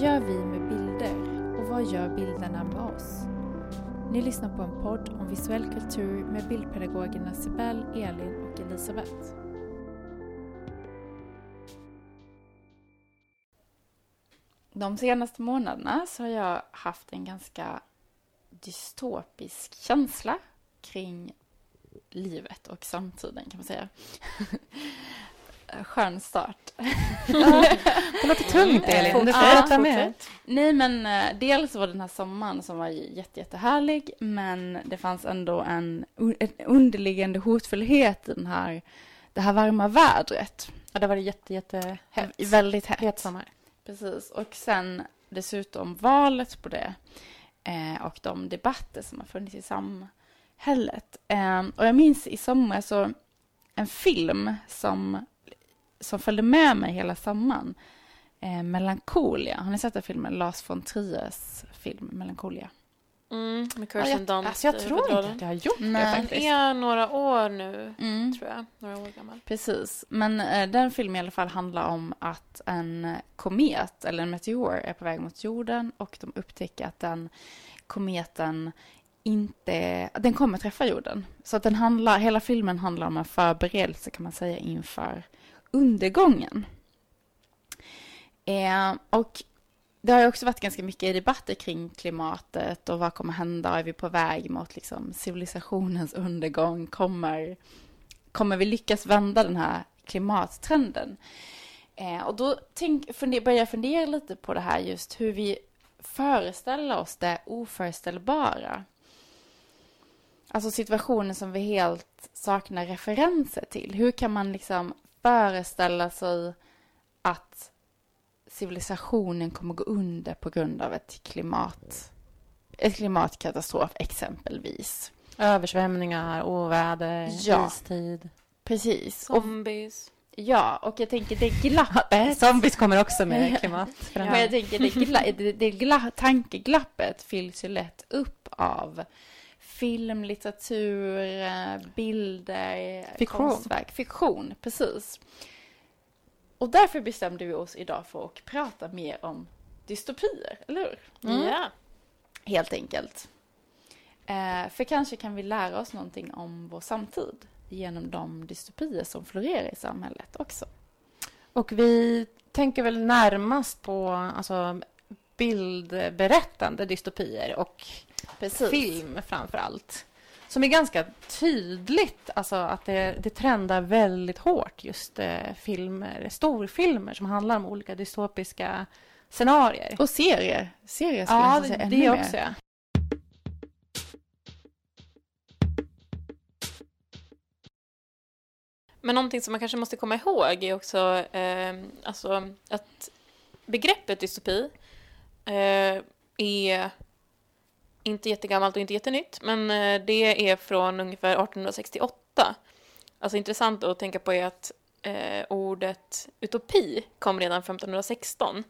Vad gör vi med bilder och vad gör bilderna med oss? Ni lyssnar på en podd om visuell kultur med bildpedagogerna Sibel, Elin och Elisabeth. De senaste månaderna så har jag haft en ganska dystopisk känsla kring livet och samtiden kan man säga. Skön start. det låter tungt Elin, du får Ja, berätta mer. Nej men eh, dels var den här sommaren som var jätte, jättehärlig men det fanns ändå en, en underliggande hotfullhet i den här, det här varma vädret. Ja, det var jätte, jätte hett. Väldigt hett. Het sommar. Precis, och sen dessutom valet på det eh, och de debatter som har funnits i samhället. Eh, och jag minns i somras så en film som, som följde med mig hela sommaren. Eh, Melancholia. Har ni sett den filmen? Lars von Triers film Melancholia. Mm, med Ja, Kirsten jag, Dunst alltså jag tror inte att jag har gjort det Nej. Den faktiskt. är några år nu, Mm. tror jag. Några år gammal. Precis, men eh, den filmen i alla fall handlar om att en komet eller en meteor är på väg mot jorden och de upptäcker att den kometen inte, den kommer träffa jorden. Så att den handlar, hela filmen handlar om en förberedelse kan man säga inför undergången. Eh, och det har ju också varit ganska mycket debatter kring klimatet och vad kommer hända? Är vi på väg mot liksom civilisationens undergång? Kommer kommer vi lyckas vända den här klimattrenden? Eh, och då tänk, funder, börjar jag fundera lite på det här just hur vi föreställer oss det oföreställbara. Alltså situationer som vi helt saknar referenser till. Hur kan man liksom föreställa sig att civilisationen kommer gå under på grund av ett klimat, ett klimatkatastrof exempelvis? Översvämningar, oväder, Ja. istid. Precis. Och Zombies. Ja, och jag tänker det glappet. Zombies kommer också med Men klimatförändringar. jag tänker det, gla, det, det gla, tankeglappet fylls ju lätt upp av film, litteratur, eh, bilder, Fiktion. konstverk. Fiktion, precis. Och därför bestämde vi oss idag för att prata mer om dystopier, eller hur? Mm. Ja. Helt enkelt. Eh, för kanske kan vi lära oss någonting om vår samtid genom de dystopier som florerar i samhället också. Och vi tänker väl närmast på alltså, bildberättande dystopier och Precis. film framför allt. Som är ganska tydligt, alltså att det, det trendar väldigt hårt just eh, filmer, storfilmer som handlar om olika dystopiska scenarier. Och serier. Serier skulle Ja, jag säga ännu det mer. också. Ja. Men någonting som man kanske måste komma ihåg är också eh, alltså att begreppet dystopi eh, är inte jättegammalt och inte jättenytt, men eh, det är från ungefär 1868. Alltså intressant att tänka på är att eh, ordet utopi kom redan 1516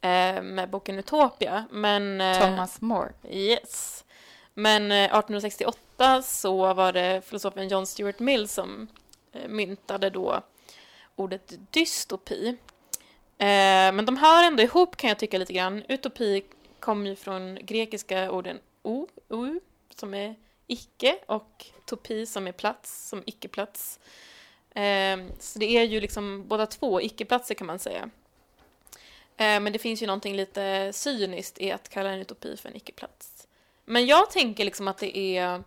eh, med boken Utopia, men... Eh, Thomas More. Yes. Men eh, 1868 så var det filosofen John Stuart Mill som eh, myntade då ordet dystopi. Eh, Men de hör ändå ihop kan jag tycka lite grann. Utopi kommer ju från grekiska orden o, o som är icke och topi som är plats, som icke-plats. Eh, Så det är ju liksom båda två icke-platser kan man säga. Eh, Men det finns ju någonting lite cyniskt i att kalla en utopi för en icke-plats. Men jag tänker liksom att det är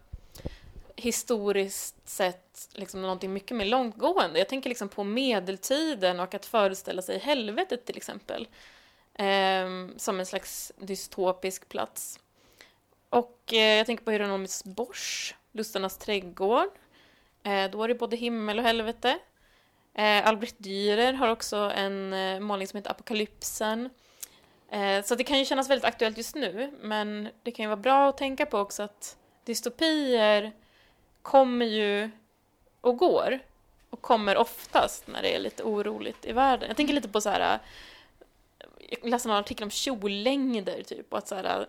historiskt sett liksom någonting mycket mer långtgående. Jag tänker liksom på medeltiden och att föreställa sig helvetet till exempel. Eh, som en slags dystopisk plats. Och eh, jag tänker på Hieronymus Bosch, Lustarnas trädgård. Eh, då är det både himmel och helvete. Eh, Albrecht Dürer har också en eh, målning som heter Apokalypsen. Eh, så det kan ju kännas väldigt aktuellt just nu, men det kan ju vara bra att tänka på också att dystopier kommer ju och går och kommer oftast när det är lite oroligt i världen. Jag tänker lite på så här eh, jag läste någon artikel om kjollängder typ och att så här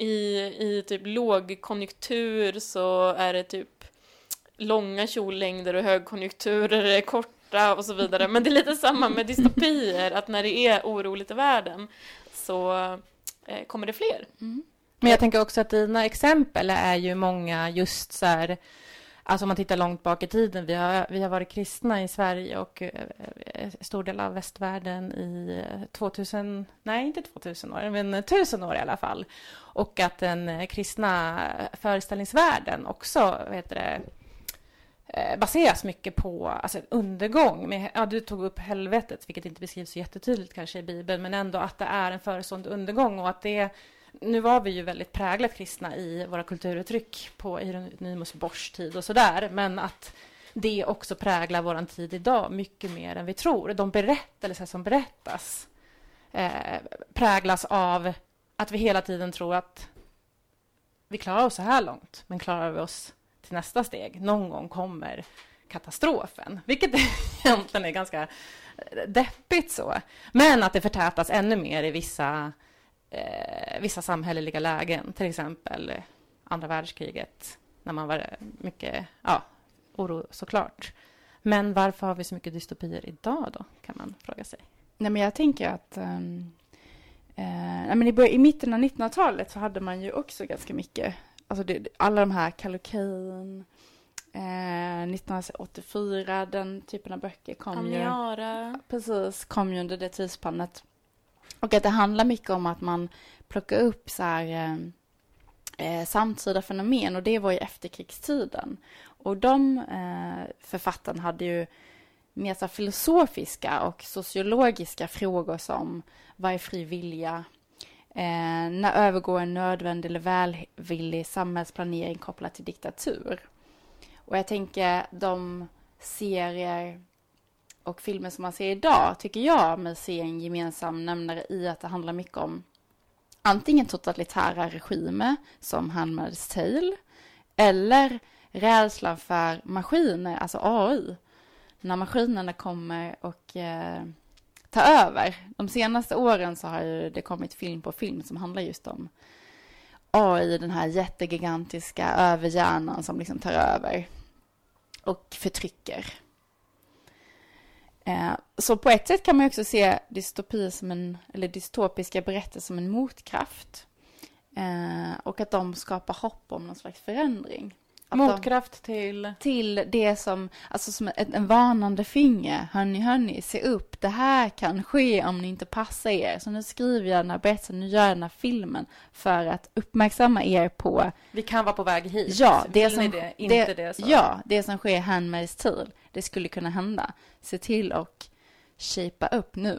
i, i typ lågkonjunktur så är det typ långa kjollängder och högkonjunkturer är korta och så vidare. Men det är lite samma med dystopier, att när det är oroligt i världen så eh, kommer det fler. Mm. Men jag tänker också att dina exempel är ju många just så här, alltså om man tittar långt bak i tiden, vi har, vi har varit kristna i Sverige och eh, eh stor del av västvärlden i eh, 2000, nej inte 2000 år, men 1000 år i alla fall. Och att den eh, kristna föreställningsvärlden också, vad heter det, baseras mycket på alltså, undergång. Med, ja, du tog upp helvetet, vilket inte beskrivs så jättetydligt kanske i Bibeln, men ändå att det är en förestående undergång och att det nu var vi ju väldigt präglat kristna i våra kulturuttryck på Hieronymus Boschs tid och sådär, men att det också präglar vår tid idag mycket mer än vi tror. De berättelser som berättas eh, präglas av att vi hela tiden tror att vi klarar oss så här långt, men klarar vi oss till nästa steg, någon gång kommer katastrofen, vilket egentligen är ganska deppigt så. Men att det förtätas ännu mer i vissa eh, vissa samhälleliga lägen, till exempel andra världskriget, när man var mycket ja, oro såklart. Men varför har vi så mycket dystopier idag då, kan man fråga sig. Nej, men jag tänker att um, eh, men i, början, i mitten av 1900-talet så hade man ju också ganska mycket, alltså det, alla de här Kallocain, eh, 1984, den typen av böcker kom Amiara. ju. Precis, kom ju under det tidsspannet. Och att det handlar mycket om att man plockar upp så här, eh, eh, samtida fenomen och det var ju efterkrigstiden. Och de eh, författarna hade ju mer så filosofiska och sociologiska frågor som vad är fri vilja? Eh, när övergår en nödvändig eller välvillig samhällsplanering kopplat till diktatur? Och jag tänker de serier och filmer som man ser idag tycker jag mig se en gemensam nämnare i att det handlar mycket om antingen totalitära regimer som Handmaid's Tale eller rädslan för maskiner, alltså AI. När maskinerna kommer och eh, tar över. De senaste åren så har det kommit film på film som handlar just om AI, den här jättegigantiska överhjärnan som liksom tar över och förtrycker. Eh, så på ett sätt kan man också se dystopi som en, eller dystopiska berättelser som en motkraft. Eh, och att de skapar hopp om någon slags förändring. Motkraft till? Till det som, alltså som en, en varnande finger. Hörni, hörni, se upp. Det här kan ske om ni inte passar er. Så nu skriver jag den här berättelsen, nu gör jag den här filmen för att uppmärksamma er på... Vi kan vara på väg hit. Ja, det som, det, inte det, det så. Ja, det som sker i Handmaid's Tale. Det skulle kunna hända. Se till och shapea upp nu.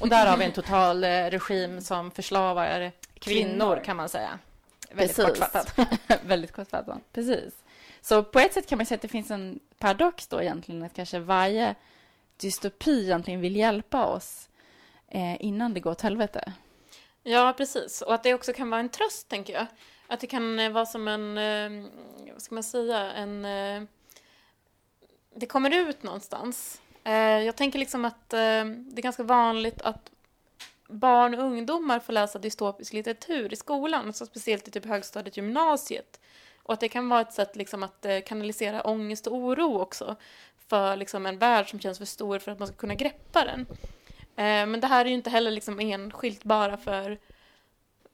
Och där har vi en total eh, regim som förslavar kvinnor, kvinnor. kan man säga. Väldigt Precis. kortfattat. Väldigt kortfattat. Precis. Så på ett sätt kan man säga att det finns en paradox då egentligen att kanske varje dystopi egentligen vill hjälpa oss eh, innan det går åt helvete. Ja, precis. Och att det också kan vara en tröst, tänker jag. Att det kan eh, vara som en, eh, vad ska man säga, en... Eh, det kommer ut någonstans. Eh, jag tänker liksom att eh, det är ganska vanligt att barn och ungdomar får läsa dystopisk litteratur i skolan, så speciellt i typ högstadiet, gymnasiet. Och att det kan vara ett sätt liksom att eh, kanalisera ångest och oro också för liksom en värld som känns för stor för att man ska kunna greppa den. Eh, men det här är ju inte heller liksom enskilt bara för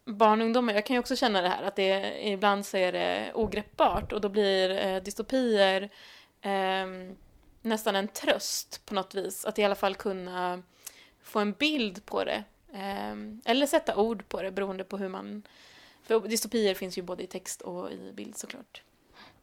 barn och ungdomar. Jag kan ju också känna det här att det ibland så är det ogreppbart och då blir eh, dystopier eh, nästan en tröst på något vis. Att i alla fall kunna få en bild på det. Eh, eller sätta ord på det beroende på hur man för dystopier finns ju både i text och i bild såklart.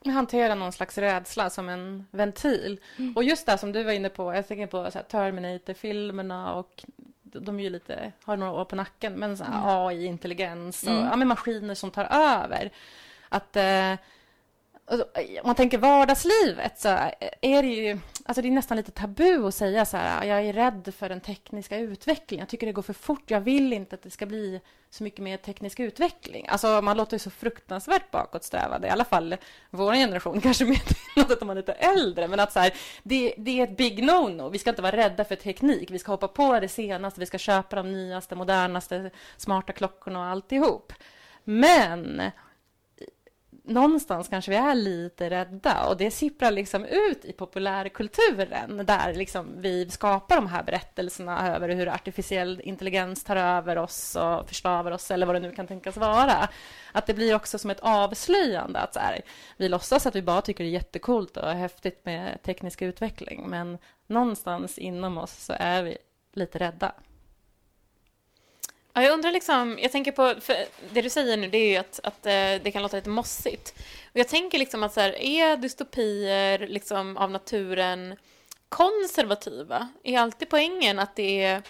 Hantera någon slags rädsla som en ventil. Mm. Och just det som du var inne på, jag tänker på Terminator-filmerna och de är ju lite, har några år på nacken, men så mm. AI-intelligens och mm. ja, maskiner som tar över. Att eh, om man tänker vardagslivet så är det ju alltså det är nästan lite tabu att säga så här, jag är rädd för den tekniska utvecklingen. Jag tycker det går för fort. Jag vill inte att det ska bli så mycket mer teknisk utveckling. Alltså man låter ju så fruktansvärt bakåtsträvande, i alla fall vår generation, kanske mer något om man är lite äldre, men att så här, det, det är ett big no-no. Vi ska inte vara rädda för teknik. Vi ska hoppa på det senaste, vi ska köpa de nyaste, modernaste, smarta klockorna och alltihop. Men någonstans kanske vi är lite rädda och det sipprar liksom ut i populärkulturen där liksom vi skapar de här berättelserna över hur artificiell intelligens tar över oss och förslavar oss eller vad det nu kan tänkas vara. Att det blir också som ett avslöjande att så här, vi låtsas att vi bara tycker det är jättekult och häftigt med teknisk utveckling men någonstans inom oss så är vi lite rädda. Ja, jag undrar liksom, jag tänker på, det du säger nu det är ju att, att eh, det kan låta lite mossigt. Och jag tänker liksom att så här, är dystopier liksom av naturen konservativa? Är alltid poängen att det är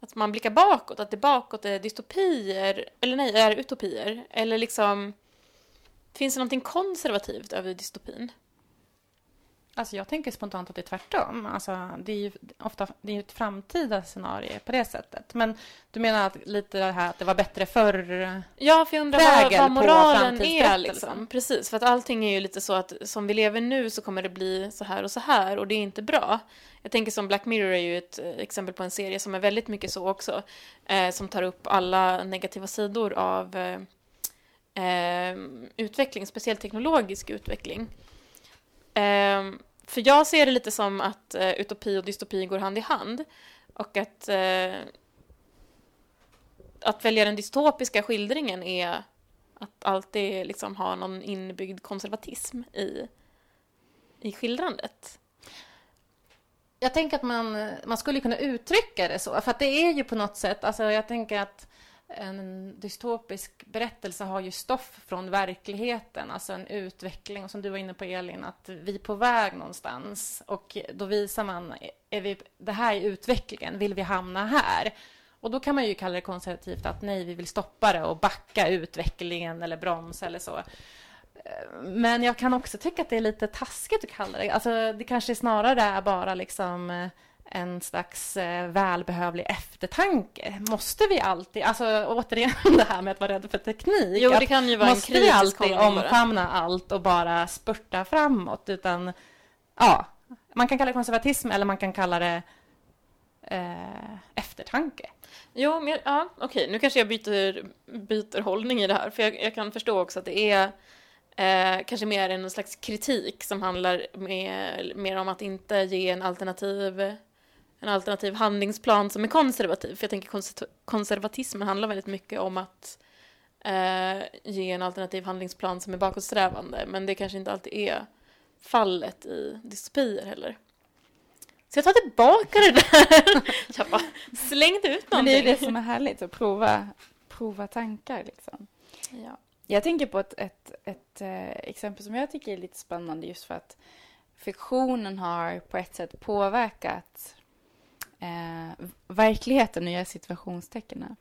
att man blickar bakåt, att det bakåt är dystopier, eller nej, är utopier? Eller liksom, finns det någonting konservativt över dystopin? Alltså jag tänker spontant att det är tvärtom. Alltså det är ju ofta det är ett framtida scenario på det sättet. Men du menar att lite det här att det var bättre förr? Ja, för jag undrar vad, vad moralen är liksom. Precis, för att allting är ju lite så att som vi lever nu så kommer det bli så här och så här och det är inte bra. Jag tänker som Black Mirror är ju ett eh, exempel på en serie som är väldigt mycket så också. Eh, som tar upp alla negativa sidor av eh, eh utveckling, speciellt teknologisk utveckling. Um, för jag ser det lite som att uh, utopi och dystopi går hand i hand. Och att, uh, att välja den dystopiska skildringen är att alltid liksom ha någon inbyggd konservatism i, i skildrandet. Jag tänker att man, man skulle kunna uttrycka det så, för att det är ju på något sätt, alltså jag tänker att en dystopisk berättelse har ju stoff från verkligheten, alltså en utveckling, som du var inne på Elin, att vi är på väg någonstans och då visar man, är vi, det här är utvecklingen, vill vi hamna här? Och då kan man ju kalla det konservativt att nej, vi vill stoppa det och backa utvecklingen eller bromsa eller så. Men jag kan också tycka att det är lite taskigt att kalla det, alltså det kanske snarare är bara liksom eh, en slags eh, välbehövlig eftertanke. Måste vi alltid, alltså återigen det här med att vara rädd för teknik. Jo, det kan ju vara måste en vi alltid omfamna allt och bara spurta framåt? Utan, ja, man kan kalla det konservatism eller man kan kalla det eh, eftertanke. Jo, men ja, okej, nu kanske jag byter, byter hållning i det här, för jag, jag kan förstå också att det är Eh, kanske mer en slags kritik som handlar mer, mer om att inte ge en alternativ en alternativ handlingsplan som är konservativ. För jag tänker konservatismen handlar väldigt mycket om att eh, ge en alternativ handlingsplan som är bakåtsträvande. Men det kanske inte alltid är fallet i dystopier heller. Så jag tar tillbaka det där. jag bara slängde ut någonting. Men det är det som är härligt, att prova, prova tankar liksom. Ja. Jag tänker på ett, ett, ett äh, exempel som jag tycker är lite spännande just för att fiktionen har på ett sätt påverkat eh, verkligheten, och göra situationstecken.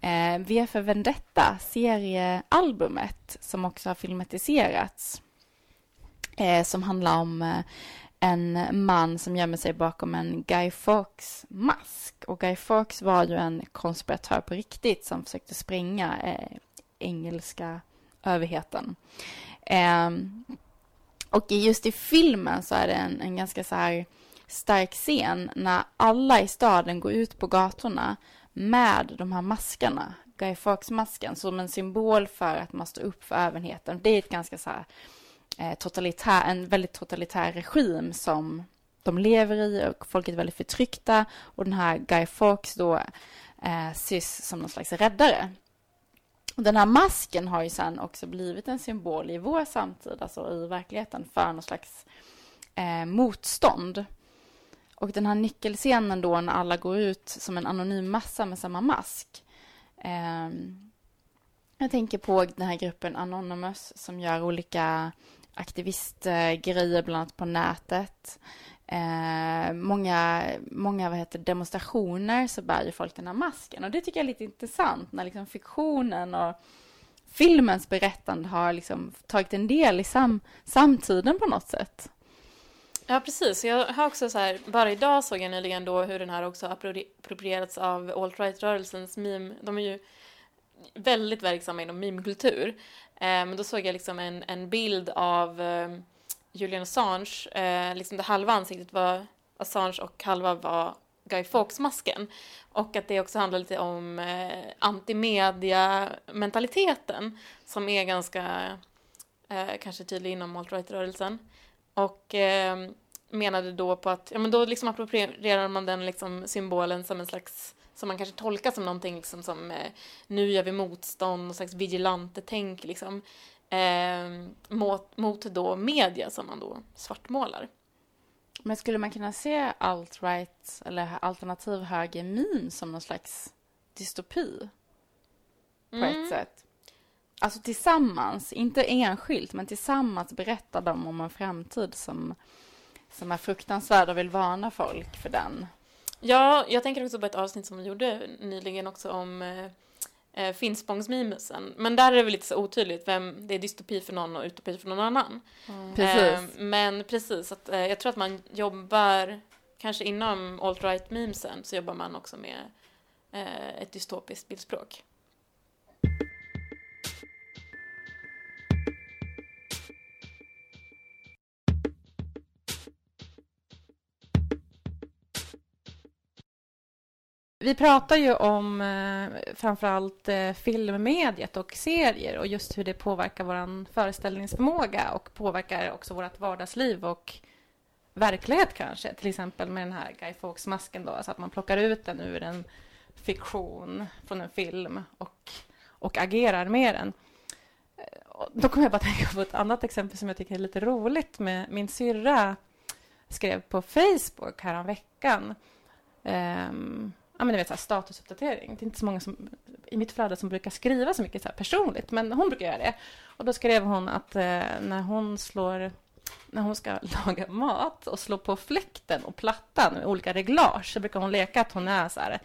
Eh, V för Vendetta, seriealbumet som också har filmatiserats. Eh, som handlar om eh, en man som gömmer sig bakom en Guy Fawkes-mask. Och Guy Fawkes var ju en konspiratör på riktigt som försökte spränga eh, engelska överheten. Eh, och just i filmen så är det en, en ganska så här stark scen när alla i staden går ut på gatorna med de här maskarna. Guy Fawkes-masken, som en symbol för att man står upp för överheten. Det är ett ganska så här, eh, totalitär, en väldigt totalitär regim som de lever i och folk är väldigt förtryckta och den här Guy Fawkes då eh, ses som någon slags räddare. Och den här masken har ju sen också blivit en symbol i vår samtid, alltså i verkligheten, för någon slags eh, motstånd. Och den här nyckelscenen då när alla går ut som en anonym massa med samma mask. Eh, jag tänker på den här gruppen Anonymous som gör olika aktivistgrejer bland annat på nätet. Eh, många många vad heter, demonstrationer så bär ju folk den här masken. Och det tycker jag är lite intressant när liksom fiktionen och filmens berättande har liksom tagit en del i sam samtiden på något sätt. Ja, precis. Jag har också så här, bara idag såg jag nyligen då hur den här också approprierats av alt-right-rörelsens meme. De är ju väldigt verksamma inom meme-kultur. Eh, men då såg jag liksom en, en bild av eh, Julian Assange, eh, liksom det halva ansiktet var Assange och halva var Guy Fawkes-masken. Och att det också handlar lite om eh, antimedia-mentaliteten som är ganska eh, kanske tydlig inom alt-right-rörelsen. Och eh, menade då på att, ja men då liksom approprierar man den liksom symbolen som en slags, som man kanske tolkar som någonting liksom som eh, nu gör vi motstånd, någon slags vigilante-tänk liksom. Eh, mot, mot då media som man då svartmålar. Men skulle man kunna se alt-right eller alternativ höger meme som någon slags dystopi? På Mm. ett sätt. Alltså tillsammans, inte enskilt, men tillsammans berättar de om en framtid som, som är fruktansvärd och vill varna folk för den. Ja, jag tänker också på ett avsnitt som vi gjorde nyligen också om eh, eh, Finspångsmimesen. Men där är det väl lite så otydligt vem det är dystopi för någon och utopi för någon annan. Precis. Eh, men precis, att, eh, jag tror att man jobbar, kanske inom alt-right memesen, så jobbar man också med eh, ett dystopiskt bildspråk. Vi pratar ju om eh, framförallt eh, filmmediet och serier och just hur det påverkar vår föreställningsförmåga och påverkar också vårt vardagsliv och verklighet kanske. Till exempel med den här Guy Fawkes-masken då, alltså att man plockar ut den ur en fiktion från en film och, och agerar med den. Eh, och Då kommer jag bara tänka på ett annat exempel som jag tycker är lite roligt med min syrra skrev på Facebook häromveckan. Um, ja, men ni vet, så här, statusuppdatering. Det är inte så många som, i mitt flöde som brukar skriva så mycket så här personligt, men hon brukar göra det. Och då skrev hon att eh, när hon slår när hon ska laga mat och slå på fläkten och plattan med olika reglage så brukar hon leka att hon är så här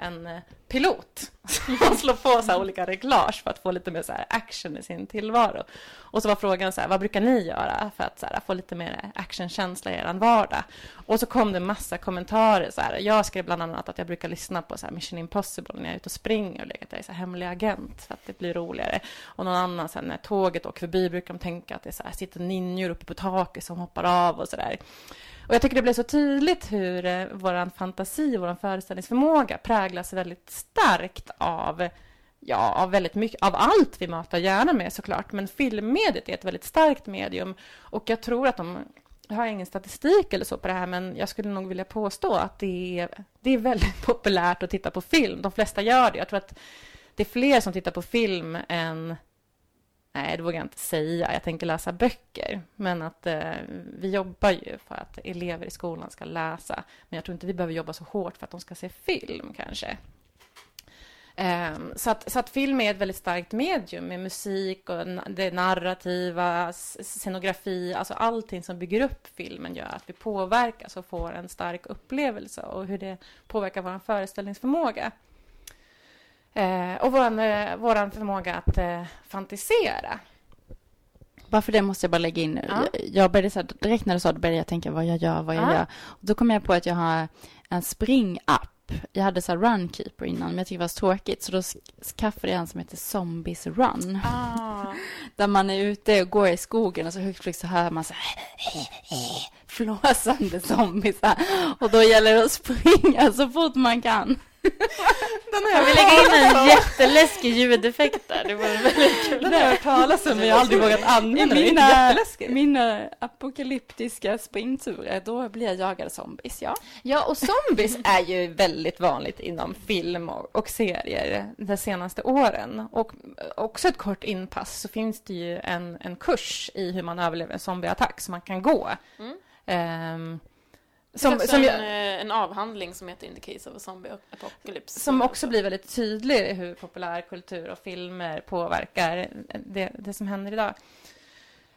en eh, pilot. som slår på så här olika reglage för att få lite mer så här action i sin tillvaro. Och så var frågan så här, vad brukar ni göra för att så här, få lite mer actionkänsla i er vardag? Och så kom det massa kommentarer så här. Jag skrev bland annat att jag brukar lyssna på så här Mission Impossible när jag är ute och springer och leker att jag är så här hemlig agent för att det blir roligare. Och någon annan så här, när tåget åker förbi brukar de tänka att det är så här, sitter ninjor uppe på taket som hoppar av och så där. Och jag tycker det blir så tydligt hur eh, vår fantasi, vår föreställningsförmåga präglas väldigt starkt av Ja, av väldigt mycket, av allt vi matar hjärnan med såklart, men filmmediet är ett väldigt starkt medium och jag tror att de, jag har ingen statistik eller så på det här, men jag skulle nog vilja påstå att det är, det är väldigt populärt att titta på film. De flesta gör det. Jag tror att det är fler som tittar på film än Nej, det vågar jag inte säga. Jag tänker läsa böcker. Men att eh, vi jobbar ju för att elever i skolan ska läsa. Men jag tror inte vi behöver jobba så hårt för att de ska se film kanske. Um, så, att, så att film är ett väldigt starkt medium med musik och det narrativa, scenografi, alltså allting som bygger upp filmen gör att vi påverkas och får en stark upplevelse och hur det påverkar vår föreställningsförmåga. Uh, och vår uh, våran förmåga att uh, fantisera. Bara för det måste jag bara lägga in. Ja. Jag, började så här, direkt när du sa det började jag tänka vad jag gör, vad jag Ja. gör. Och då kom jag på att jag har en springapp. Jag hade så här Runkeeper innan, men jag tyckte det var så tråkigt. Så då sk- skaffade jag en som heter Zombies Run. Ah. Där man är ute och går i skogen och så högt flyg så hör man så här flåsande zombiesar. Och då gäller det att springa så fort man kan. Kan vi lägga in en jätteläskig ljudeffekt där? Det vore väldigt kul. Den har jag hört talas om, men jag har aldrig vågat använda den. Mina, mina apokalyptiska springturer, då blir jag jagad av zombies, ja. Ja, och zombies är ju väldigt vanligt inom film och, och serier de senaste åren. Och också ett kort inpass så finns det ju en, en kurs i hur man överlever en zombieattack som man kan gå. Mm. Ehm, Som, som, en, jag- eh, en avhandling som heter In the case of a zombie apocalypse. som också blir väldigt tydlig i hur populärkultur och filmer påverkar det, det som händer idag.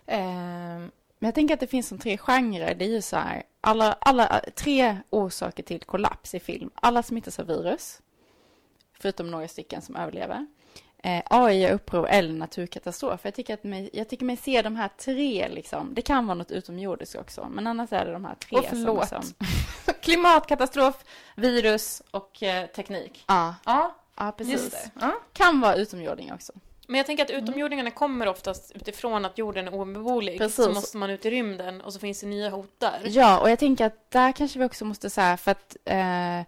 Ehm, Men jag tänker att det finns som tre genrer. Det är ju så här, alla, alla, tre orsaker till kollaps i film. Alla smittas av virus, förutom några stycken som överlever. Eh, AI är uppror eller naturkatastrof. Jag tycker, att mig, jag tycker mig se de här tre, liksom. det kan vara något utomjordiskt också, men annars är det de här tre Och förlåt. som... Liksom, klimatkatastrof, virus och eh, teknik. ja, Ja, ja, precis. Ja. Kan vara utomjording också. Men jag tänker att utomjordingarna kommer oftast utifrån att jorden är obeboelig. Precis. Så måste man ut i rymden och så finns det nya hot där. Ja, och jag tänker att där kanske vi också måste säga för att eh,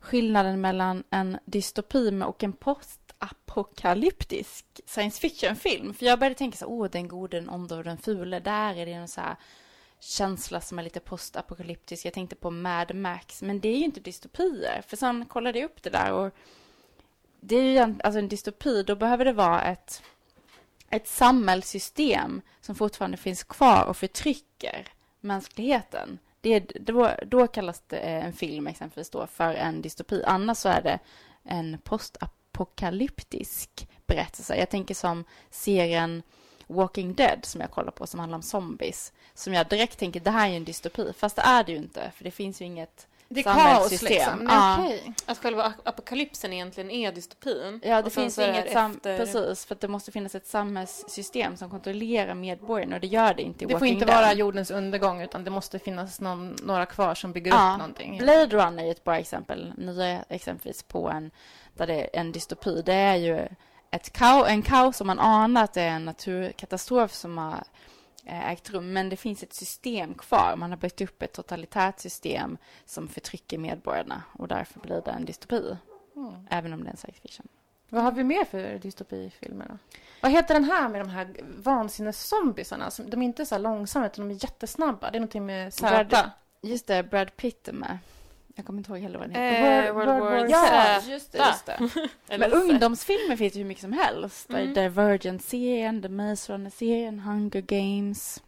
skillnaden mellan en dystopi och en post postapokalyptisk science fiction-film. För jag började tänka så här... åh, den gode, den onde och den fule. Där är det en så här känsla som är lite postapokalyptisk. Jag tänkte på Mad Max, men det är ju inte dystopier. För sen kollade jag upp det där och det är ju en, alltså en dystopi, då behöver det vara ett, ett samhällssystem som fortfarande finns kvar och förtrycker mänskligheten. Det är, då, då kallas det en film exempelvis då för en dystopi. Annars så är det en postapokalyptisk berättelse. Jag tänker som serien Walking Dead som jag kollar på som handlar om zombies. Som jag direkt tänker, det här är ju en dystopi. Fast det är det ju inte, för det finns ju inget det är kaos liksom. Ja. Okay. Att själva apokalypsen egentligen är dystopin. Ja, det finns inget efter- precis, för att det måste finnas ett samhällssystem som kontrollerar medborgarna och det gör det inte i Det får Walking inte Dead. vara jordens undergång utan det måste finnas någon, några kvar som bygger Ja. upp någonting. Blade Runner är ett bra exempel, nya exempelvis på en, där det är en dystopi. Det är ju ett kao, en kaos som man anar att det är en naturkatastrof som har ägt rum, men det finns ett system kvar. Man har byggt upp ett totalitärt system som förtrycker medborgarna och därför blir det en dystopi, Mm. även om det är en science fiction. Vad har vi mer för dystopifilmer då? Vad heter den här med de här vansinneszombisarna? Som- De är inte så här långsamma utan de är jättesnabba. Det är någonting med Brad- Z. Just det, Brad Pitt är med. Jag kommer inte ihåg heller vad den heter. Eh, World- World World War Ja, Z. just det. Just det. Men ungdomsfilmer finns ju hur mycket som helst. Mm. Divergent-serien, The Maze Runner-serien, Hunger Games.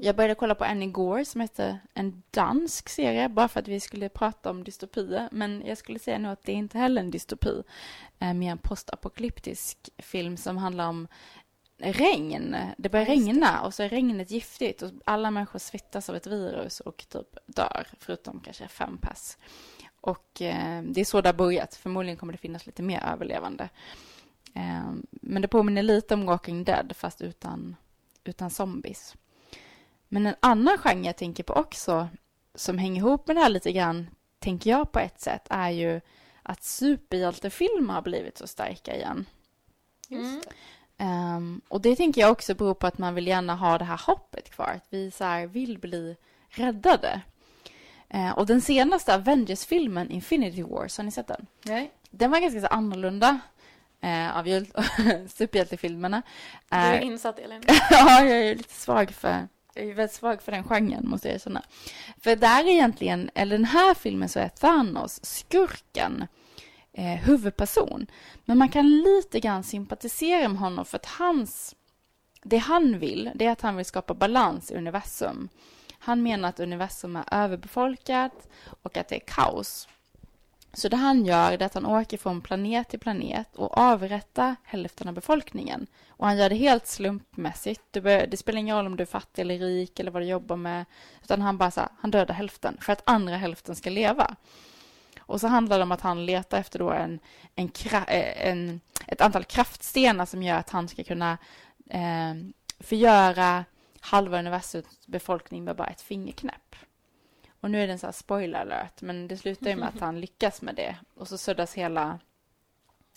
Jag började kolla på en igår som hette en dansk serie, bara för att vi skulle prata om dystopier. Men jag skulle säga nu att det är inte heller en dystopi. Eh, mer en postapokalyptisk film som handlar om regn. Det börjar regna och så är regnet giftigt och alla människor svettas av ett virus och typ dör, förutom kanske fem pass. Och eh, det är så det har börjat. Förmodligen kommer det finnas lite mer överlevande. Eh, men det påminner lite om Walking Dead, fast utan, utan zombies. Men en annan genre jag tänker på också, som hänger ihop med det här lite grann, tänker jag på ett sätt, är ju att superhjältefilmer har blivit så starka igen. Mm. Ehm, och det tänker jag också beror på att man vill gärna ha det här hoppet kvar, att vi så vill bli räddade. Eh, och den senaste Avengers-filmen, Infinity Wars, har ni sett den? Nej. Den var ganska så annorlunda eh, av hjäl- superhjältefilmerna. Du är Eh, insatt, Elin. ja, jag är lite svag för, jag är väldigt svag för den genren, måste jag erkänna. För där är egentligen, eller den här filmen så är Thanos skurken, eh, huvudperson. Men man kan lite grann sympatisera med honom för att hans, det han vill, det är att han vill skapa balans i universum. Han menar att universum är överbefolkat och att det är kaos. Så det han gör är att han åker från planet till planet och avrättar hälften av befolkningen. Och han gör det helt slumpmässigt. Det, spelar ingen roll om du är fattig eller rik eller vad du jobbar med. Utan han bara så här, han dödar hälften för att andra hälften ska leva. Och så handlar det om att han letar efter då en, en, eh, en, ett antal kraftstenar som gör att han ska kunna eh, förgöra halva universums befolkning med bara ett fingerknäpp. Och nu är det en sån här spoiler alert, men det slutar ju med att han lyckas med det. Och så suddas hela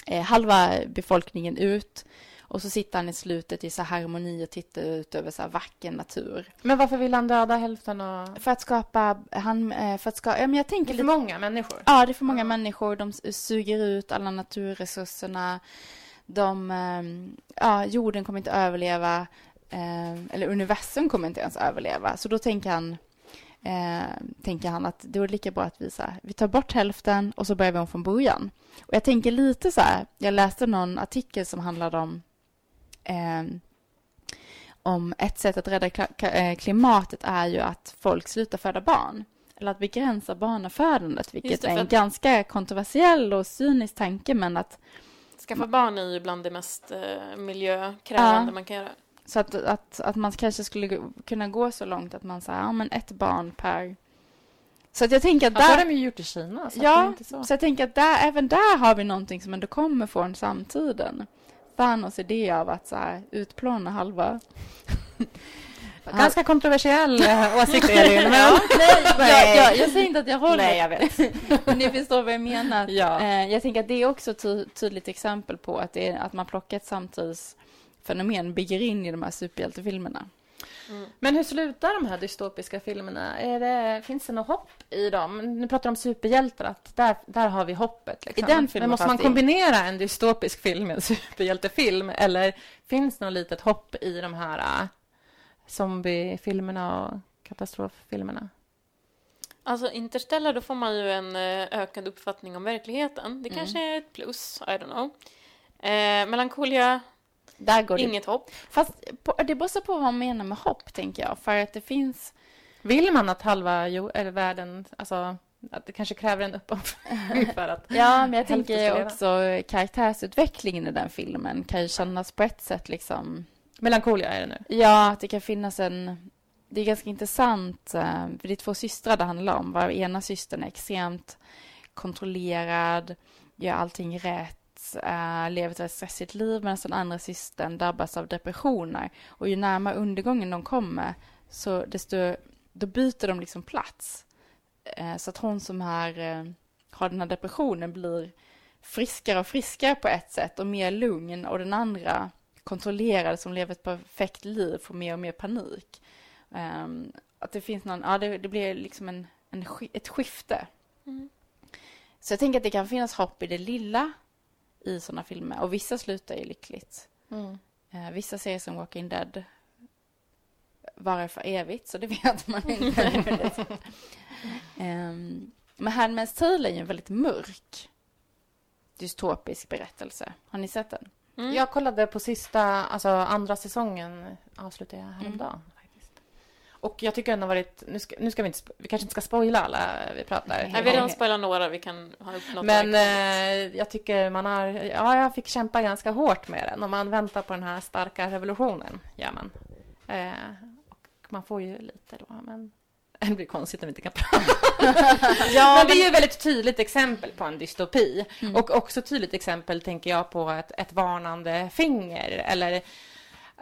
eh, halva befolkningen ut. Och så sitter han i slutet i så harmoni och tittar ut över så vacker natur. Men varför vill han döda hälften av... För att skapa, han, eh, för att skapa, ja men jag Det tänker är för lite många människor. Ja, det är för många människor. De suger ut alla naturresurserna. De, ehm, ja, jorden kommer inte överleva. ehm, eller universum kommer inte ens överleva. Så då tänker han, eh, tänker han att det är lika bra att vi, så här, vi tar bort hälften och så börjar vi om från början. Och jag tänker lite så här, jag läste någon artikel som handlade om ehm, om ett sätt att rädda eh, klimatet är ju att folk slutar föda barn. Eller att begränsa barnafödandet, vilket det, är en att- ganska kontroversiell och cynisk tanke, men att Skaffa barn är ju bland det mest eh, miljökrävande Ja. man kan göra. Så att, att, att man kanske skulle kunna gå så långt att man säger ja, men ett barn per... Så att jag tänker att Ja, det har där... de ju gjort i Kina. Så att det är Ja, inte så. så jag tänker att där, även där har vi någonting som ändå kommer från samtiden. Thanos idé av att så här, utplåna halva... Ganska kontroversiell eh, åsikt, Elin. Men... Nej, jag, jag, jag säger inte att jag håller. Nej, jag vet. Men ni förstår vad jag menar. Ja. Eh, jag tänker att det är också ett ty tydligt exempel på att, det är, att man plockar ett samtidsfenomen, bygger in i de här superhjältefilmerna. Mm. Men hur slutar de här dystopiska filmerna? Är det, finns det något hopp i dem? Nu pratar du om superhjältar, att där, där har vi hoppet. Liksom. I den filmen Men måste man kombinera en dystopisk film med en superhjältefilm? Eller finns det något litet hopp i de här äh, zombiefilmerna och katastroffilmerna? Alltså Interstellar, då får man ju en eh, ökad uppfattning om verkligheten. Det Mm. kanske är ett plus, I don't know. Eh, Melancholia, Där går det. inget hopp. Fast det beror på vad man menar med hopp, tänker jag. För att det finns... Vill man att halva eller världen, alltså att det kanske kräver en uppoffring för att... Ja, men jag tänker också karaktärsutvecklingen i den filmen kan ju kännas på ett sätt liksom... Melancholia är det nu. Ja, att det kan finnas en... Det är ganska intressant, eh, för det är två systrar det handlar om. Var ena systern är extremt kontrollerad, gör allting rätt, eh, lever ett väldigt stressigt liv, medan den andra systern drabbas av depressioner. Och ju närmare undergången de kommer, så desto, då byter de liksom plats. Eh, så att hon som här, eh, har den här depressionen blir friskare och friskare på ett sätt och mer lugn och den andra kontrollerad som lever ett perfekt liv får mer och mer panik. Ehm, att det finns någon, ja det, det blir liksom en, en, ett skifte. Mm. Så jag tänker att det kan finnas hopp i det lilla i sådana filmer och vissa slutar ju lyckligt. Eh, vissa serier som Walking Dead varar för evigt, så det vet man inte. um, men Handmaid's Tale är ju en väldigt mörk dystopisk berättelse. Har ni sett den? Mm. Jag kollade på sista, alltså andra säsongen avslutade jag häromdagen. Faktiskt. Och jag tycker den har varit, nu ska, nu ska vi inte, vi kanske inte ska spoila alla vi pratar. Nej, vi har redan spoilat några, vi kan ha uppnått Men eh, jag tycker man har, ja jag fick kämpa ganska hårt med den och man väntar på den här starka revolutionen, gör man. Eh, och man får ju lite då, men det blir konstigt om vi inte kan prata. ja, men det är ju ett väldigt tydligt exempel på en dystopi. Mm. Och också tydligt exempel, tänker jag, på ett, ett varnande finger. Eller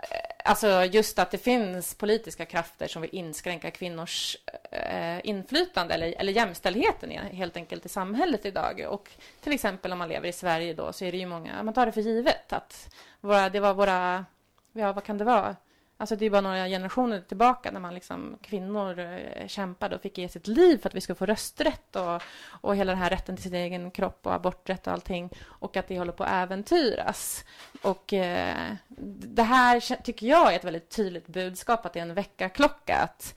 Eh, alltså just att det finns politiska krafter som vill inskränka kvinnors eh, inflytande eller, eller jämställdheten i- helt enkelt i samhället idag. Och till exempel om man lever i Sverige då så är det ju många, man tar det för givet att våra, det var våra, ja vad kan det vara? Alltså det är bara några generationer tillbaka när man liksom, kvinnor eh, kämpade och fick ge sitt liv för att vi skulle få rösträtt och, och hela den här rätten till sin egen kropp och aborträtt och allting. Och att det håller på att äventyras. Och eh, det här tycker jag är ett väldigt tydligt budskap att det är en väckarklocka. Att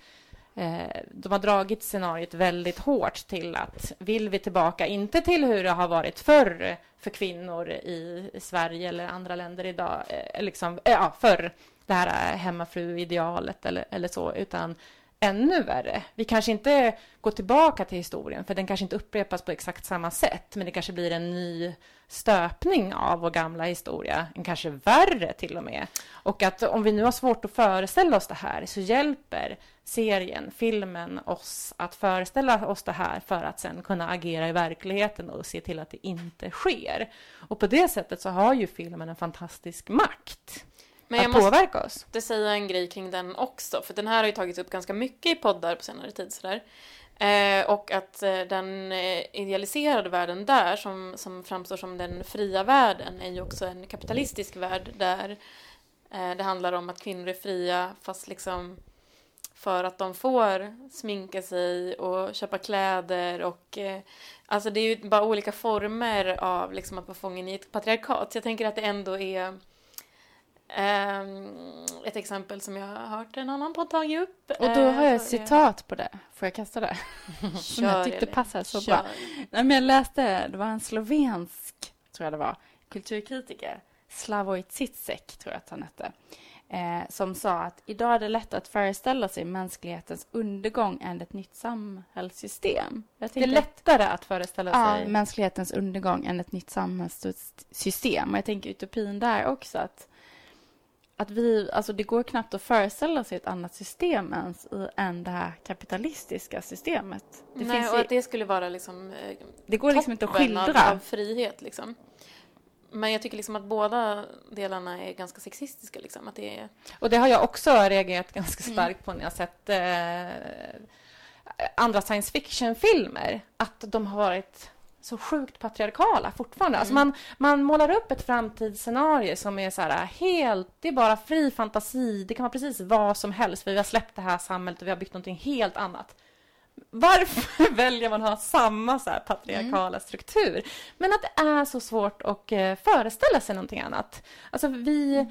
eh, de har dragit scenariot väldigt hårt till att vill vi tillbaka, inte till hur det har varit förr för kvinnor i Sverige eller andra länder idag, eh, liksom, eh, ja, förr det här eh, hemmafru-idealet eller, eller så, utan ännu värre. Vi kanske inte går tillbaka till historien, för den kanske inte upprepas på exakt samma sätt, men det kanske blir en ny stöpning av vår gamla historia, en kanske värre till och med. Och att om vi nu har svårt att föreställa oss det här, så hjälper serien, filmen oss att föreställa oss det här för att sen kunna agera i verkligheten och se till att det inte sker. Och på det sättet så har ju filmen en fantastisk makt men jag att måste påverka oss. säga en grej kring den också, för den här har ju tagits upp ganska mycket i poddar på senare tid. Sådär. Eh, och att eh, den eh, idealiserade världen där, som, som framstår som den fria världen, är ju också en kapitalistisk värld där eh, det handlar om att kvinnor är fria, fast liksom för att de får sminka sig och köpa kläder och eh, alltså det är ju bara olika former av liksom att vara fången i ett patriarkat. Så jag tänker att det ändå är ehm, ett exempel som jag har hört en annan podd tagit upp. Och då har jag ett Eh, citat på det. Får jag kasta det? Som jag tyckte passade så Kör. bra. Nej, men jag läste, det var en slovensk, tror jag det var, kulturkritiker, Slavoj Zizek, tror jag att han hette, eh, som sa att idag är det lätt att föreställa sig mänsklighetens undergång än ett nytt samhällssystem. Det är lättare att föreställa Ja, sig. mänsklighetens undergång än ett nytt samhällssystem. Och jag tänker utopin där också att att vi, alltså det går knappt att föreställa sig ett annat system ens i, än det här kapitalistiska systemet. Det, Nej, och ju, att det skulle vara liksom eh, det går liksom inte att skildra. Av frihet liksom. Men jag tycker liksom att båda delarna är ganska sexistiska liksom. Att det är... Och det har jag också reagerat ganska Mm. starkt på när jag sett eh, andra science fiction-filmer. Att de har varit så sjukt patriarkala fortfarande. Alltså man, man målar upp ett framtidsscenario som är så här helt, det är bara fri fantasi, det kan vara precis vad som helst för vi har släppt det här samhället och vi har byggt någonting helt annat. Varför väljer man att ha samma så här patriarkala struktur? Men att det är så svårt att eh, föreställa sig någonting annat. Alltså vi,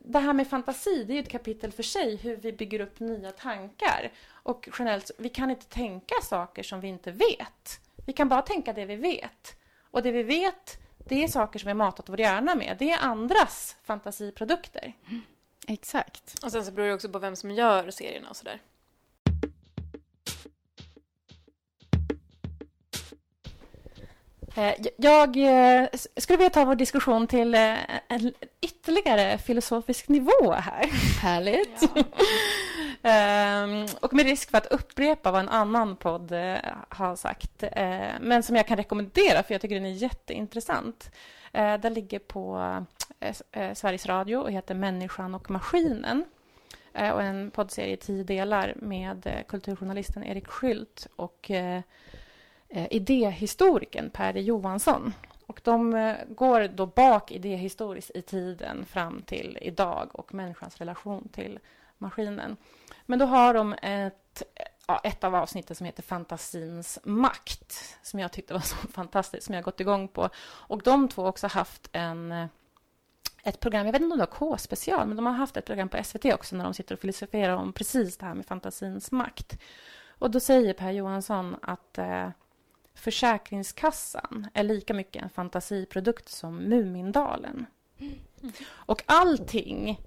det här med fantasi, det är ju ett kapitel för sig, hur vi bygger upp nya tankar. Och generellt, vi kan inte tänka saker som vi inte vet. Vi kan bara tänka det vi vet. Och det vi vet, det är saker som vi matat vår hjärna med. Det är andras fantasiprodukter. Exakt. Och sen så beror det också på vem som gör serierna och sådär. Jag eh, skulle vilja ta vår diskussion till eh, en ytterligare filosofisk nivå här. Härligt. Ehm, och med risk för att upprepa vad en annan podd eh, har sagt, eh, men som jag kan rekommendera för jag tycker den är jätteintressant. Den ligger på eh, eh, Sveriges Radio och heter Människan och maskinen. Eh, och en poddserie i tio delar med eh, kulturjournalisten Erik Skylt och eh, idéhistorikern Per Johansson. Och de eh, går då bak idéhistoriskt i tiden fram till idag och människans relation till maskinen. Men då har de ett, ja, ett av avsnitten som heter Fantasins makt, som jag tyckte var så fantastiskt, som jag gått igång på. Och de två har också haft en, eh, ett program, jag vet inte om det var K-special, men de har haft ett program på SVT också när de sitter och filosoferar om precis det här med fantasins makt. Och då säger Per Johansson att eh, Försäkringskassan är lika mycket en fantasiprodukt som Mumindalen. Och allting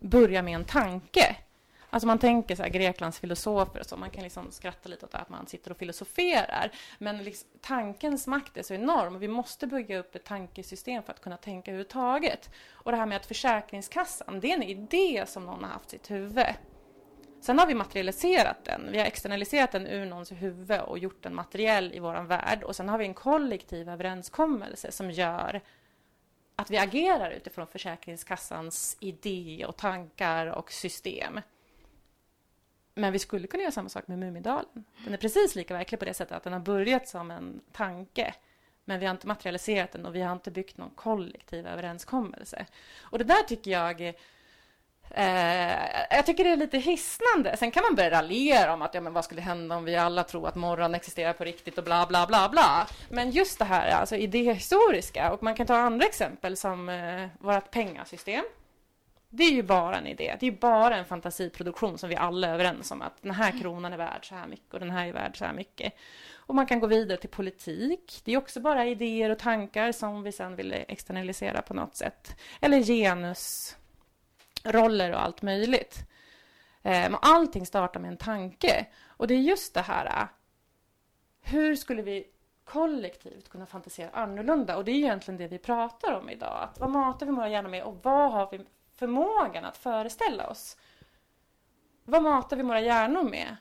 börjar med en tanke. Alltså man tänker så här, Greklands filosofer och så, man kan liksom skratta lite åt att man sitter och filosoferar. Men liksom, tankens makt är så enorm och vi måste bygga upp ett tankesystem för att kunna tänka överhuvudtaget. Och det här med att Försäkringskassan, det är en idé som någon har haft i sitt huvud. Sen har vi materialiserat den. Vi har externaliserat den ur någons huvud och gjort den materiell i vår värld. Och sen har vi en kollektiv överenskommelse som gör att vi agerar utifrån Försäkringskassans idé och tankar och system. Men vi skulle kunna göra samma sak med Mumidalen. Den är precis lika verklig på det sättet att den har börjat som en tanke. Men vi har inte materialiserat den och vi har inte byggt någon kollektiv överenskommelse. Och det där tycker jag Eh, jag tycker det är lite hisnande. Sen kan man börja raljera om att ja, men vad skulle hända om vi alla tror att morgon existerar på riktigt och bla bla bla bla. Men just det här alltså idéhistoriska och man kan ta andra exempel som eh, vårt pengasystem. Det är ju bara en idé. Det är bara en fantasiproduktion som vi alla är överens om att den här kronan är värd så här mycket och den här är värd så här mycket. Och man kan gå vidare till politik. Det är också bara idéer och tankar som vi sen vill externalisera på något sätt. Eller genus roller och allt möjligt. Eh, allting startar med en tanke. Och det är just det här. Äh, hur skulle vi kollektivt kunna fantisera annorlunda? Och det är egentligen det vi pratar om idag. Att vad matar vi våra hjärnor med och vad har vi förmågan att föreställa oss? Vad matar vi våra hjärnor med?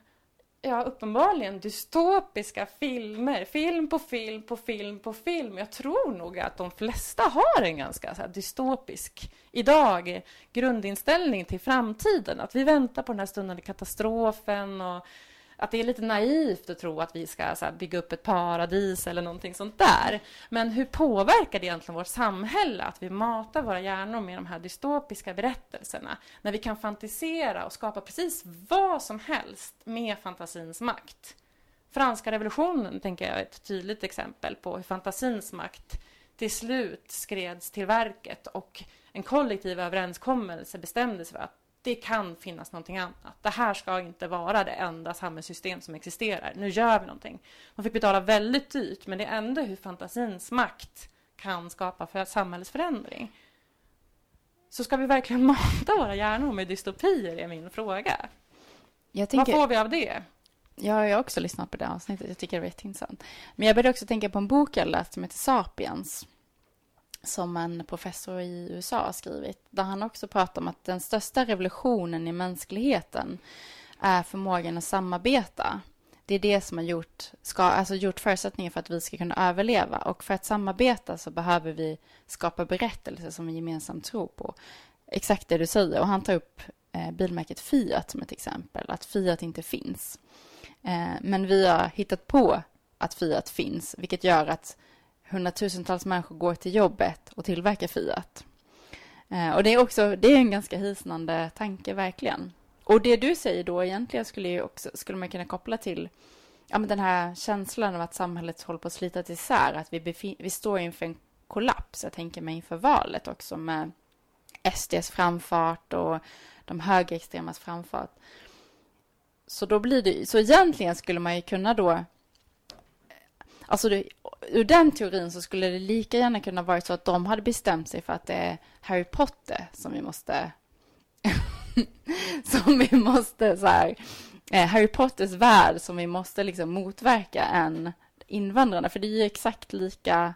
Ja, uppenbarligen dystopiska filmer. Film på film på film på film. Jag tror nog att de flesta har en ganska så här, dystopisk, idag, grundinställning till framtiden. Att vi väntar på den här stundande katastrofen och att det är lite naivt att tro att vi ska så här, bygga upp ett paradis eller någonting sånt där. Men hur påverkar det egentligen vårt samhälle att vi matar våra hjärnor med de här dystopiska berättelserna när vi kan fantisera och skapa precis vad som helst med fantasins makt? Franska revolutionen tänker jag är ett tydligt exempel på hur fantasins makt till slut skreds till verket och en kollektiv överenskommelse bestämdes för att det kan finnas någonting annat. Det här ska inte vara det enda samhällssystem som existerar. Nu gör vi någonting. Man fick betala väldigt dyrt, men det är ändå hur fantasins makt kan skapa för samhällsförändring. Så ska vi verkligen mata våra hjärnor med dystopier, är min fråga. Jag Vad tänker, får vi av det? Ja, jag har också lyssnat på det avsnittet. Jag tycker det var jätteintressant. Men jag började också tänka på en bok jag läst som heter Sapiens. Som en professor i USA har skrivit. Där han också pratar om att den största revolutionen i mänskligheten är förmågan att samarbeta. Det är det som har gjort, ska, alltså gjort förutsättningar för att vi ska kunna överleva. Och för att samarbeta så behöver vi skapa berättelser som vi gemensamt tror på. Exakt det du säger. Och han tar upp eh, bilmärket Fiat som ett exempel. Att Fiat inte finns. Eh, men vi har hittat på att Fiat finns, vilket gör att hundratusentals människor går till jobbet och tillverkar Fiat. Eh, och det är också det är en ganska hisnande tanke, verkligen. Och det du säger då egentligen skulle, ju också, skulle man kunna koppla till ja, men den här känslan av att samhället håller på att slitas isär, att vi, vi står inför en kollaps. Jag tänker mig inför valet också med SDs framfart och de högerextremas framfart. Så då blir det, så egentligen skulle man ju kunna då Alltså det, ur den teorin så skulle det lika gärna kunna vara så att de hade bestämt sig för att det är Harry Potter som vi måste som vi måste så här, eh, Harry Potters värld som vi måste liksom motverka än invandrarna, för det är ju exakt lika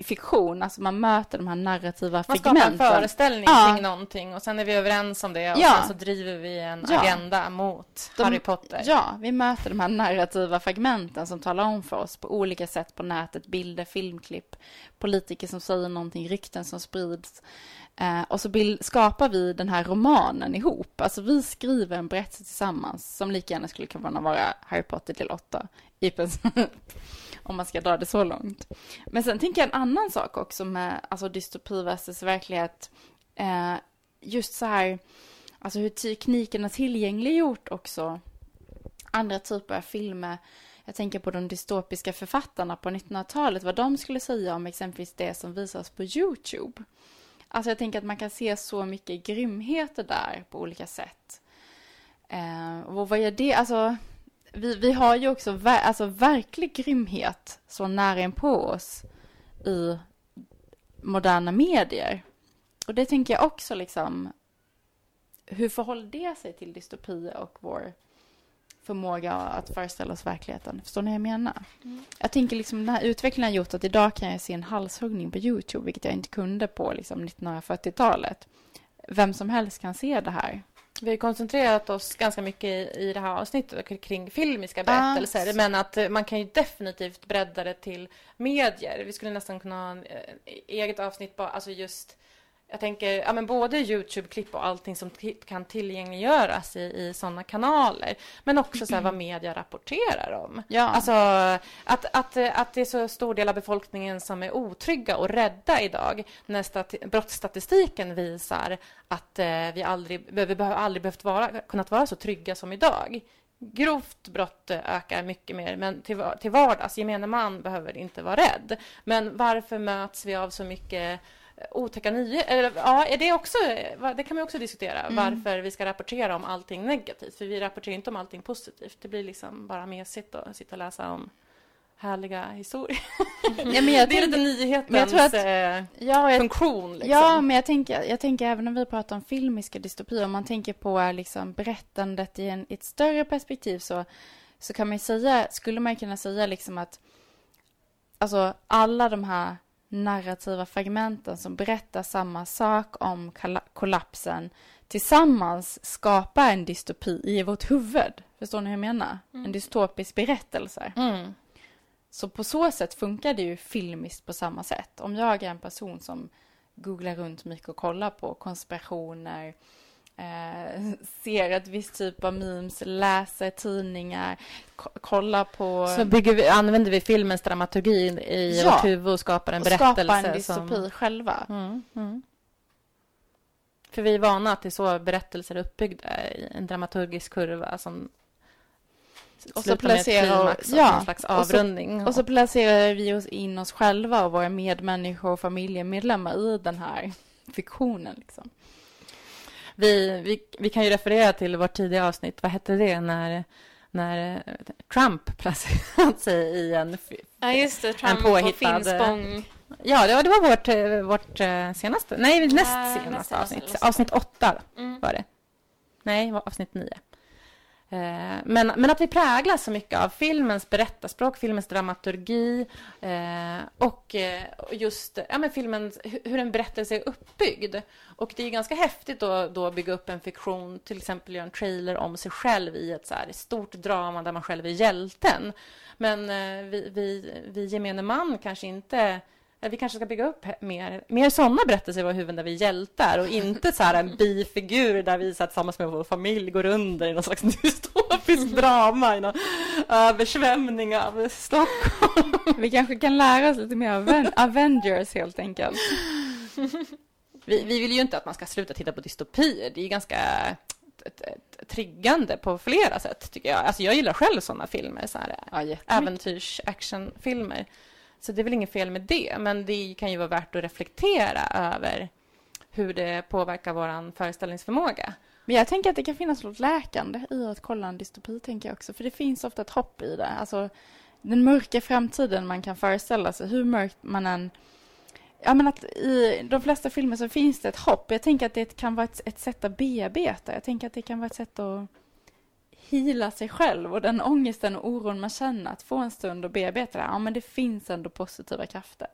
fiktion, alltså man möter de här narrativa man figmenten. Man skapar en föreställning ja. kring någonting och sen är vi överens om det och ja. sen så driver vi en ja. agenda mot de, Harry Potter. Ja, vi möter de här narrativa fragmenten som talar om för oss på olika sätt på nätet, bilder, filmklipp, politiker som säger någonting, rykten som sprids. Eh, och så bild, skapar vi den här romanen ihop. Alltså vi skriver en berättelse tillsammans som lika gärna skulle kunna vara Harry Potter till åtta i princip om man ska dra det så långt. Men sen tänker jag en annan sak också med alltså dystopi versus verklighet. Eh, just så här, alltså hur tekniken har tillgängliggjort också andra typer av filmer. Jag tänker på de dystopiska författarna på 1900-talet, vad de skulle säga om exempelvis det som visas på YouTube. Alltså jag tänker att man kan se så mycket grymheter där på olika sätt. Eh, och vad gör det? Alltså, vi, vi har ju också ver, alltså verklig grymhet så nära in på oss i moderna medier. Och det tänker jag också liksom, hur förhåller det sig till dystopi och vår förmåga att föreställa oss verkligheten? Förstår ni vad jag menar? Mm. Jag tänker liksom den här utvecklingen har gjort att idag kan jag se en halshuggning på YouTube, vilket jag inte kunde på liksom 1940-talet. Vem som helst kan se det här. Vi har koncentrerat oss ganska mycket i det här avsnittet kring filmiska berättelser, ah. men att man kan ju definitivt bredda det till medier. Vi skulle nästan kunna ha ett eh, eget avsnitt bara, alltså just jag tänker, ja men både Youtube-klipp och allting som kan tillgängliggöras i, i sådana kanaler. Men också så här, vad media rapporterar om. Ja. Alltså att, att, att det är så stor del av befolkningen som är otrygga och rädda idag. När stati- brottsstatistiken visar att eh, vi aldrig, vi behöver aldrig behövt vara, kunnat vara så trygga som idag. Grovt brott ökar mycket mer, men till, till vardags, gemene man behöver inte vara rädd. Men varför möts vi av så mycket otäcka nyheter. Ja, är det också, det kan man också diskutera, mm. varför vi ska rapportera om allting negativt. För vi rapporterar inte om allting positivt. Det blir liksom bara mesigt att sitta och läsa om härliga historier. Ja, men jag det är lite nyhetens att, eh, ja, funktion. Liksom. Ja, men jag tänker, jag tänker även när vi pratar om filmiska dystopier, om man tänker på liksom berättandet i, en, i ett större perspektiv så, så kan man säga, skulle man kunna säga liksom att alltså alla de här narrativa fragmenten som berättar samma sak om kollapsen tillsammans skapar en dystopi i vårt huvud. Förstår ni hur jag menar? Mm. En dystopisk berättelse. Mm. Så på så sätt funkar det ju filmiskt på samma sätt. Om jag är en person som googlar runt mycket och kollar på konspirationer, eh, ser ett visst typ av memes, läser tidningar, kollar på... Så vi, använder vi filmens dramaturgi i ja, vårt huvud och skapar en berättelse? skapar en dystopi som... själva. Mm, mm. För vi är vana att det är så berättelser är uppbyggda, i en dramaturgisk kurva som och så placerar ja, slags avrundning. Och så, och så placerar vi oss in oss själva och våra medmänniskor och familjemedlemmar i den här fiktionen. Liksom. Vi, vi, vi kan ju referera till vårt tidiga avsnitt. Vad hette det när, när Trump placerade sig i en Ja, just det. Trump en påhittad, och Finspång. Ja, det var, det var vårt, vårt eh, senaste, nej, näst senaste avsnitt. Avsnitt åtta mm. var det. Nej, avsnitt nio. Eh, men, men att vi präglas så mycket av filmens berättarspråk, filmens dramaturgi eh, och eh, just ja, men filmens, hur en berättelse är uppbyggd. Och det är ganska häftigt att då bygga upp en fiktion, till exempel göra en trailer om sig själv i ett så här stort drama där man själv är hjälten. Men eh, vi, vi, vi gemene man kanske inte eh, vi kanske ska bygga upp mer, mer sådana berättelser i våra huvuden där vi är hjältar och inte så här en bifigur där vi så tillsammans med vår familj går under i någon slags dystopiskt drama i någon översvämning av Stockholm. Vi kanske kan lära oss lite mer av Aven- Avengers helt enkelt. Vi, vi vill ju inte att man ska sluta titta på dystopier. Det är ju ganska triggande på flera sätt, tycker jag. Alltså jag gillar själv sådana filmer, så här Ja, äventyrs-actionfilmer. Så det är väl inget fel med det, men det kan ju vara värt att reflektera över hur det påverkar vår föreställningsförmåga. Men jag tänker att det kan finnas något läkande i att kolla en dystopi, tänker jag också. För det finns ofta ett hopp i det. Alltså, den mörka framtiden man kan föreställa sig, hur mörkt man än... Ja, men att i de flesta filmer så finns det ett hopp. Jag tänker att det kan vara ett, ett sätt att bearbeta. Jag tänker att det kan vara ett sätt att hila sig själv och den ångesten och oron man känner, att få en stund och bearbeta det. Ja, men det finns ändå positiva krafter.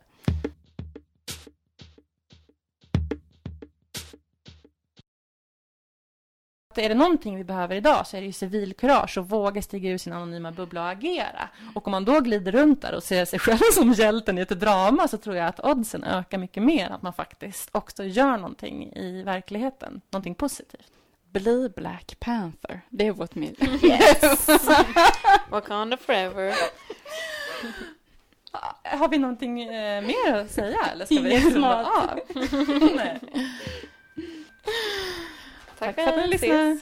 Är det någonting vi behöver idag så är det ju civilkurage och våga stiga ur sin anonyma bubbla och agera. Och om man då glider runt där och ser sig själv som hjälten i ett drama så tror jag att oddsen ökar mycket mer att man faktiskt också gör någonting i verkligheten, någonting positivt. Bli Black Panther. Det är vårt mål. Wakanda forever. Har vi någonting eh, mer att säga eller ska vi Inget runda smart. av? Tack, Tack för att ni lyssnade.